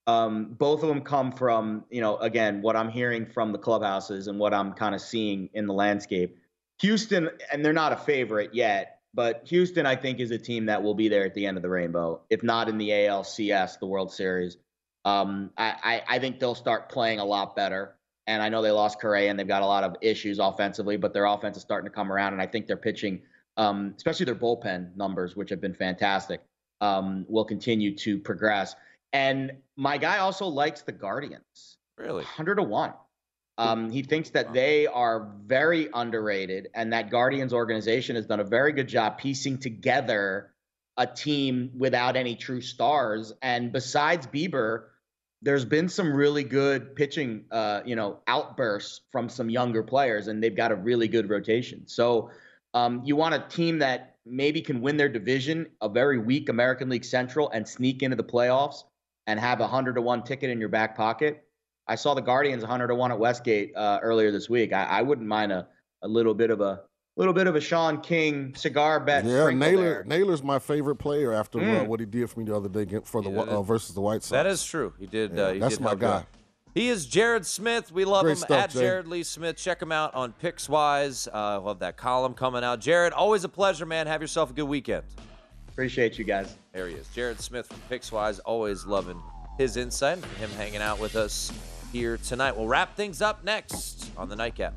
S3: Um, both of them come from, you know, again, what I'm hearing from the clubhouses and what I'm kind of seeing in the landscape. Houston, and they're not a favorite yet, but Houston, I think, is a team that will be there at the end of the rainbow, if not in the ALCS, the World Series. Um, I, I, I think they'll start playing a lot better. And I know they lost Correa and they've got a lot of issues offensively, but their offense is starting to come around. And I think they're pitching, um, especially their bullpen numbers, which have been fantastic, um, will continue to progress. And my guy also likes the Guardians.
S1: Really?
S3: 100 to 1. Um, he thinks that they are very underrated, and that Guardians organization has done a very good job piecing together a team without any true stars. And besides Bieber, there's been some really good pitching, uh, you know, outbursts from some younger players, and they've got a really good rotation. So um, you want a team that maybe can win their division, a very weak American League Central, and sneak into the playoffs and have a hundred to one ticket in your back pocket. I saw the Guardians 100 to one at Westgate uh, earlier this week. I, I wouldn't mind a, a little bit of a little bit of a Sean King cigar bet.
S2: Yeah, Naylor.
S3: there.
S2: Naylor's my favorite player after uh,
S3: Mm.
S2: what he did for me the other day for the uh, versus the White Sox.
S1: That is true. He did.
S2: Yeah,
S1: uh, he
S2: that's
S1: did
S2: my guy.
S1: out. He is Jared Smith. We love
S2: Great
S1: him
S2: stuff,
S1: at
S2: Jay.
S1: Jared Lee Smith. Check him out on Pickswise. Uh, we'll have that column coming out. Jared, always a pleasure, man. Have yourself a good weekend.
S3: Appreciate you guys.
S1: There he is, Jared Smith from Pickswise. Always loving his insight and him hanging out with us here tonight. We'll wrap things up next on the Nightcap.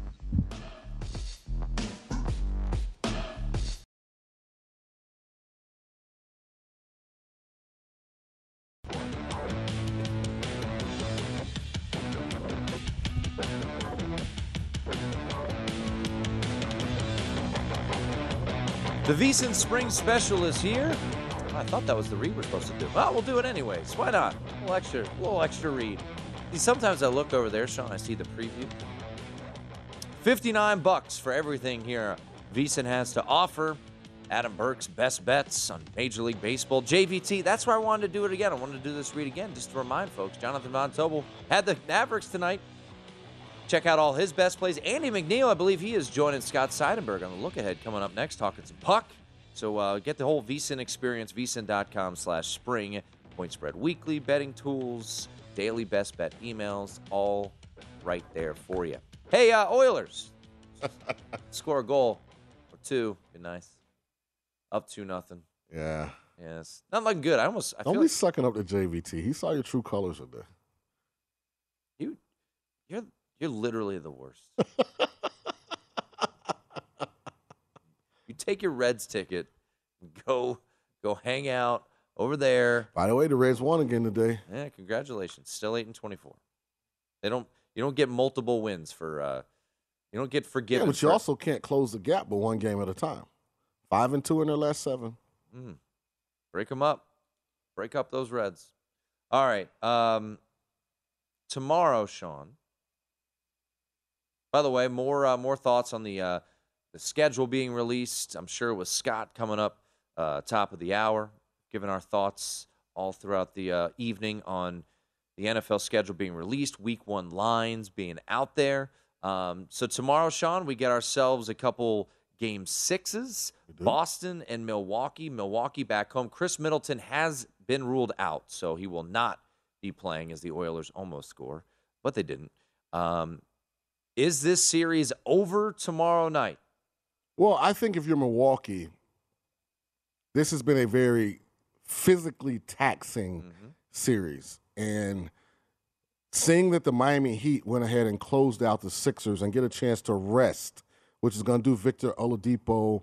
S1: The VSiN Spring Special is here. I thought that was the read we're supposed to do. Well, we'll do it anyways. Why not? A little extra, a little extra read. See, sometimes I look over there, Sean. I see the preview. Fifty-nine bucks for everything here. VSiN has to offer. Adam Burke's best bets on Major League Baseball. JVT. That's why I wanted to do it again. I wanted to do this read again, just to remind folks. Jonathan Von Tobel had the Mavericks tonight. Check out all his best plays. Andy MacNeil, I believe he is joining Scott Seidenberg on the look ahead coming up next, talking some puck. So uh, get the whole VSiN experience, vsin.com slash spring. Point spread weekly, betting tools, daily best bet emails, all right there for you. Hey, uh, Oilers, (laughs) score a goal or two. Be nice. Up to nothing.
S2: Yeah.
S1: Yes, not looking good. I almost. I
S2: Don't
S1: feel
S2: be
S1: like
S2: sucking up to JVT. He saw your true colors today.
S1: You, you're literally the worst. (laughs) you take your Reds ticket, go go hang out over there.
S2: By the way, the Reds won again today.
S1: Yeah, congratulations. Still eight and twenty four. They don't. You don't get multiple wins for. uh You don't get
S2: Yeah, but you
S1: for-
S2: also can't close the gap but one game at a time. Five and two in their last seven.
S1: Mm. Break them up. Break up those Reds. All right. Um, tomorrow, Sean. By the way, more uh, more thoughts on the uh, the schedule being released. I'm sure with Scott coming up uh, top of the hour, giving our thoughts all throughout the uh, evening on the NFL schedule being released, Week One lines being out there. Um, so tomorrow, Sean, we get ourselves a couple game sixes. Boston and Milwaukee. Milwaukee back home. Khris Middleton has been ruled out, so he will not be playing as the Oilers almost score, but they didn't. Um, is this series over tomorrow night?
S2: Well, I think if you're Milwaukee, this has been a very physically taxing
S1: Mm-hmm.
S2: series. And seeing that the Miami Heat went ahead and closed out the Sixers and get a chance to rest, which is going to do Victor Oladipo.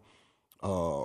S2: Uh,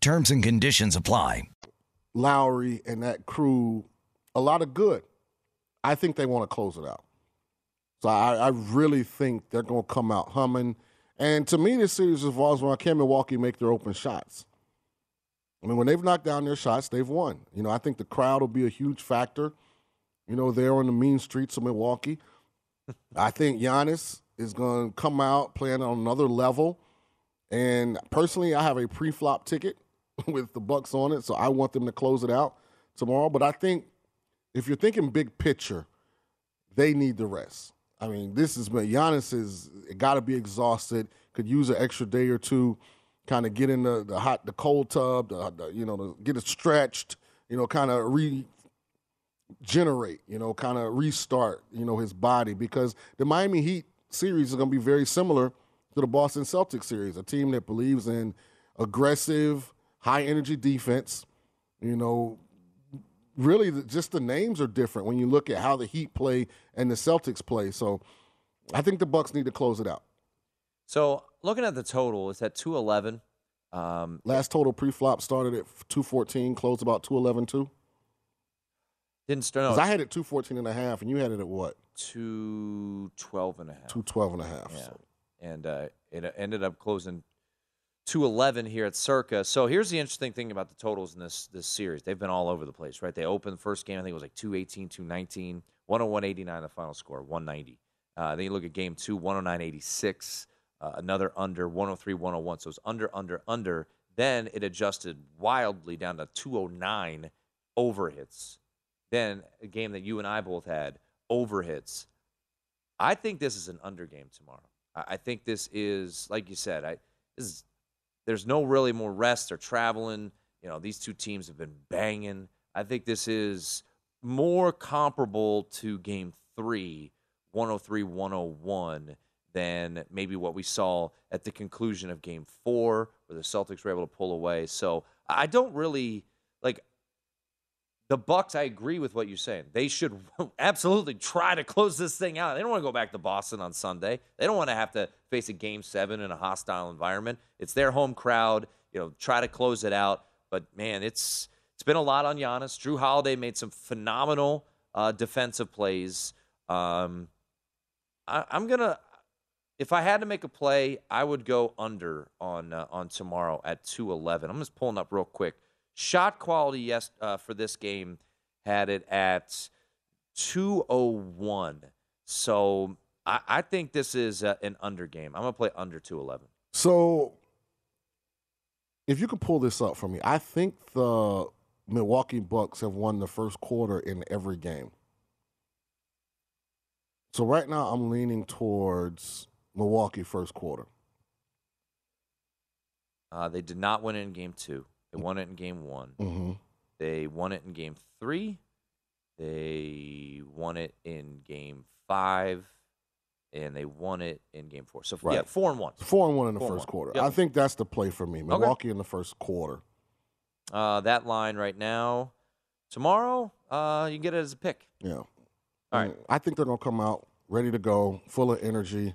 S5: Terms and conditions apply.
S2: Lowry and that crew a lot of good. I think they want to close it out. So I, I really think they're going to come out humming. And to me, this series revolves around can Milwaukee make their open shots. I mean, when they've knocked down their shots, they've won. You know, I think the crowd will be a huge factor. You know, they're on the mean streets of Milwaukee. (laughs) I think Giannis is going to come out playing on another level. And personally, I have a pre-flop ticket (laughs) with the Bucks on it, so I want them to close it out tomorrow. But I think if you're thinking big picture, they need the rest. I mean, this is but Giannis is got to be exhausted. Could use an extra day or two, kind of get in the, the hot, the cold tub, the, the, you know, get it stretched. You know, kind of regenerate. You know, kind of restart. You know, his body because the Miami Heat series is going to be very similar to the Boston Celtics series, a team that believes in aggressive high energy defense. You know, really just the names are different when you look at how the Heat play and the Celtics play. So I think the Bucks need to close it out.
S1: So looking at the total, it's at 211. Um,
S2: Last total pre-flop started at 214, closed about 211 too.
S1: Didn't start.
S2: No, I had it 214 and a half, and you had it at what?
S1: 212 and a half.
S2: 212 and a half.
S1: Yeah.
S2: So.
S1: And uh, it ended up closing 211 here at Circa. So here's the interesting thing about the totals in this this series. They've been all over the place, right? They opened the first game, I think it was like 218, 219, 101.89 the final score, 190. Uh, then you look at game two, 109.86, uh, another under, 103, 101. So it's under, under, under. Then it adjusted wildly down to 209 over hits. Then a game that you and I both had, over hits. I think this is an under game tomorrow. I, I think this is, like you said, I this is there's no really more rest. They're traveling. You know, these two teams have been banging. I think this is more comparable to game three, 103 101, than maybe what we saw at the conclusion of game four, where the Celtics were able to pull away. So I don't really like the Bucks, I agree with what you're saying. They should (laughs) absolutely try to close this thing out. They don't want to go back to Boston on Sunday. They don't want to have to face a game seven in a hostile environment. It's their home crowd. You know, try to close it out. But man, it's it's been a lot on Giannis. Jrue Holiday made some phenomenal uh, defensive plays. Um, I, am gonna, if I had to make a play, I would go under on uh, on tomorrow at 211. I'm just pulling up real quick. Shot quality, yes, uh, for this game had it at 201. So I, I think this is uh, an under game. I'm going to play under 211.
S2: So if you could pull this up for me, I think the Milwaukee Bucks have won the first quarter in every game. So right now I'm leaning towards Milwaukee first quarter.
S1: Uh, they did not win in game two. They won it in game one.
S2: Mm-hmm.
S1: They won it in game three. They won it in game five. And they won it in game four. So, right. yeah, four and one.
S2: Four and one in the four first quarter. Yep. I think that's the play for me. Milwaukee okay. in the first quarter.
S1: Uh, that line right now. Tomorrow, uh, you can get it as a pick.
S2: Yeah.
S1: All right.
S2: I think they're going to come out ready to go, full of energy.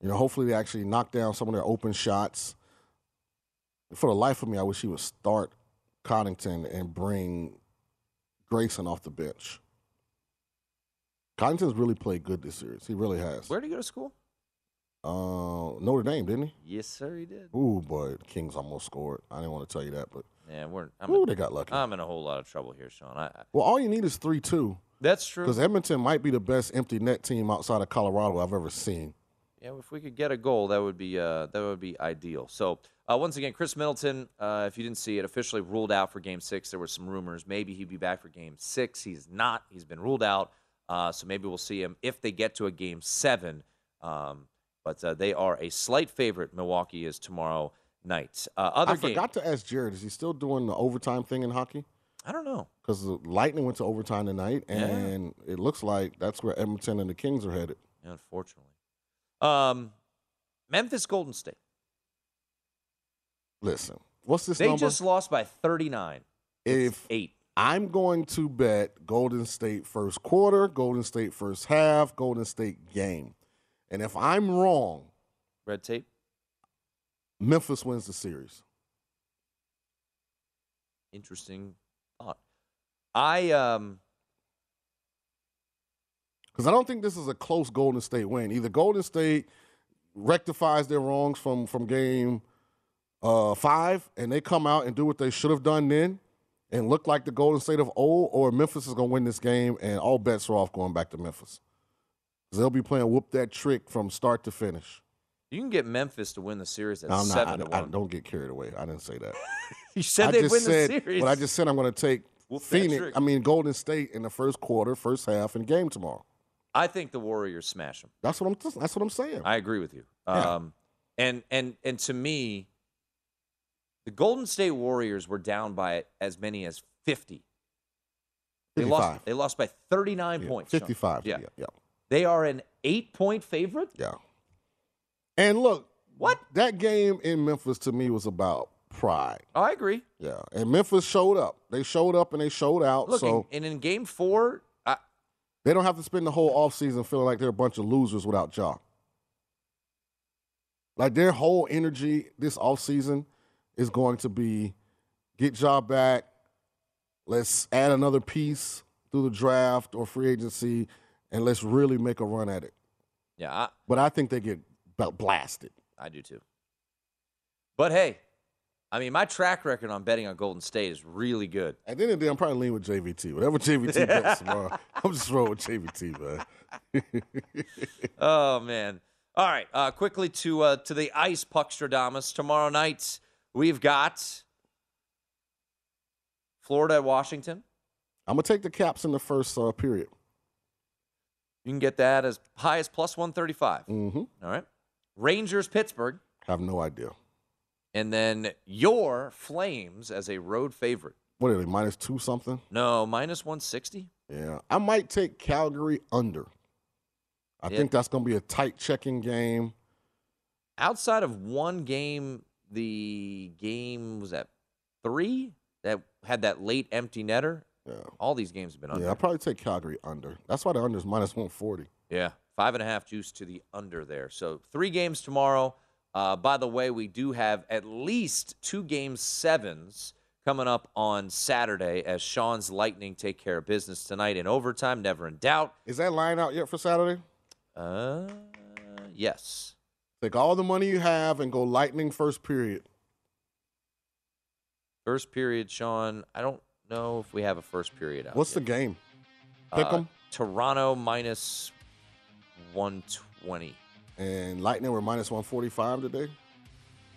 S2: You know, hopefully they actually knock down some of their open shots for the life of me, I wish he would start Connaughton and bring Grayson off the bench. Connaughton's really played good this series. He really has.
S1: Where did he go to school?
S2: Uh, Notre Dame, didn't he?
S1: Yes, sir, he did.
S2: Ooh, boy, Kings almost scored. I didn't want to tell you that, but
S1: Yeah, we're. I'm,
S2: Ooh,
S1: in,
S2: they got lucky.
S1: I'm in a whole lot of trouble here, Sean. I, I,
S2: well, all you need is three two.
S1: that's true.
S2: Because Edmonton might be the best empty net team outside of Colorado I've ever seen.
S1: Yeah, if we could get a goal, that would be uh, that would be ideal. So uh, once again, Khris Middleton, uh, if you didn't see it, officially ruled out for Game Six. There were some rumors maybe he'd be back for Game Six. He's not. He's been ruled out. Uh, so maybe we'll see him if they get to a Game Seven. Um, but uh, they are a slight favorite. Milwaukee is tomorrow night. Uh, other
S2: I
S1: game,
S2: forgot to ask Jared, is he still doing the overtime thing in hockey?
S1: I don't know.
S2: Because the Lightning went to overtime tonight,
S1: Yeah.
S2: and it looks like that's where Edmonton and the Kings are headed.
S1: Unfortunately, um, Memphis Golden State.
S2: Listen, what's this
S1: They
S2: number?
S1: just lost by 39.
S2: if
S1: eight.
S2: I'm going to bet Golden State first quarter, Golden State first half, Golden State game. And if I'm wrong,
S1: Red tape.
S2: Memphis wins the series.
S1: Interesting thought. I um
S2: Because I don't think this is a close Golden State win. Either Golden State rectifies their wrongs from from game uh, five, and they come out and do what they should have done then, and look like the Golden State of old, or Memphis is going to win this game, and all bets are off going back to Memphis. 'Cause they'll be playing whoop that trick from start to finish.
S1: you can get Memphis to win the series at
S2: I'm not.
S1: seven
S2: I,
S1: to
S2: I-
S1: one.
S2: don't get carried away. I didn't say that. (laughs)
S1: you said
S2: I
S1: they'd win
S2: said,
S1: the series.
S2: But I just said I'm going to take
S1: Whoop
S2: Phoenix. I mean Golden State in the first quarter, first half, and game tomorrow.
S1: I think the Warriors smash them.
S2: That's what I'm. That's what I'm saying.
S1: I agree with you.
S2: Yeah.
S1: Um, and and and to me, the Golden State Warriors were down by as many as fifty. They
S2: 55.
S1: lost. They lost by thirty nine
S2: Yeah,
S1: points.
S2: 55.
S1: Yeah.
S2: yeah, yeah.
S1: They are an eight point favorite.
S2: Yeah. And look,
S1: What?
S2: that game in Memphis to me was about pride.
S1: Oh, I agree.
S2: Yeah. And Memphis showed up. They showed up and they showed out.
S1: Look,
S2: so
S1: and in Game Four,
S2: they don't have to spend the whole offseason feeling like they're a bunch of losers without Ja. Like their whole energy this offseason is going to be get Ja back. Let's add another piece through the draft or free agency, and let's really make a run at it.
S1: yeah, I,
S2: But I think they get blasted.
S1: I do too. But hey, I mean, my track record on betting on Golden State is really good.
S2: At the end of the day, I'm probably leaning with JVT. Whatever JVT (laughs) bets tomorrow, I'm just rolling with JVT, man. (laughs)
S1: oh man! All right, uh, quickly to uh, to the ice Puckstradamus tomorrow night. We've got Florida at Washington.
S2: I'm gonna take the Caps in the first uh, period.
S1: You can get that as high as plus one thirty five.
S2: Mm-hmm.
S1: All right, Rangers Pittsburgh,
S2: Have no idea.
S1: And then your Flames as a road favorite.
S2: What are they? Minus two something?
S1: No, minus one sixty.
S2: Yeah, I might take Calgary under. I
S1: Yeah.
S2: think that's gonna be a tight checking game.
S1: Outside of one game, the game was at three that had that late empty netter.
S2: Yeah,
S1: All these games have been under.
S2: yeah. I'll probably take Calgary under. That's why the under is minus one forty.
S1: Yeah, five and a half juice to the under there. So three games tomorrow. Uh, by the way, we do have at least two game sevens coming up on Saturday as Sean's Lightning take care of business tonight in overtime. Never in doubt.
S2: Is that line out yet for Saturday?
S1: Uh, yes.
S2: Take all the money you have and go Lightning first period.
S1: First period, Sean. I don't know if we have a first period out.
S2: What's
S1: yet.
S2: the game? Pick
S1: Uh,
S2: 'em?
S1: Toronto minus one twenty.
S2: And Lightning were minus one forty five today.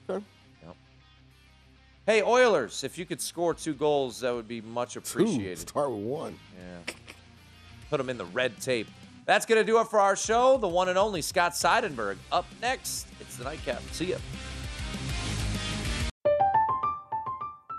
S2: Okay.
S1: Hey Oilers, if you could score two goals, that would be much
S2: Two.
S1: appreciated.
S2: Start with one.
S1: Yeah. Put them in the red tape. That's going to do it for our show. The one and only Scott Seidenberg. Up next, it's the nightcap. See ya.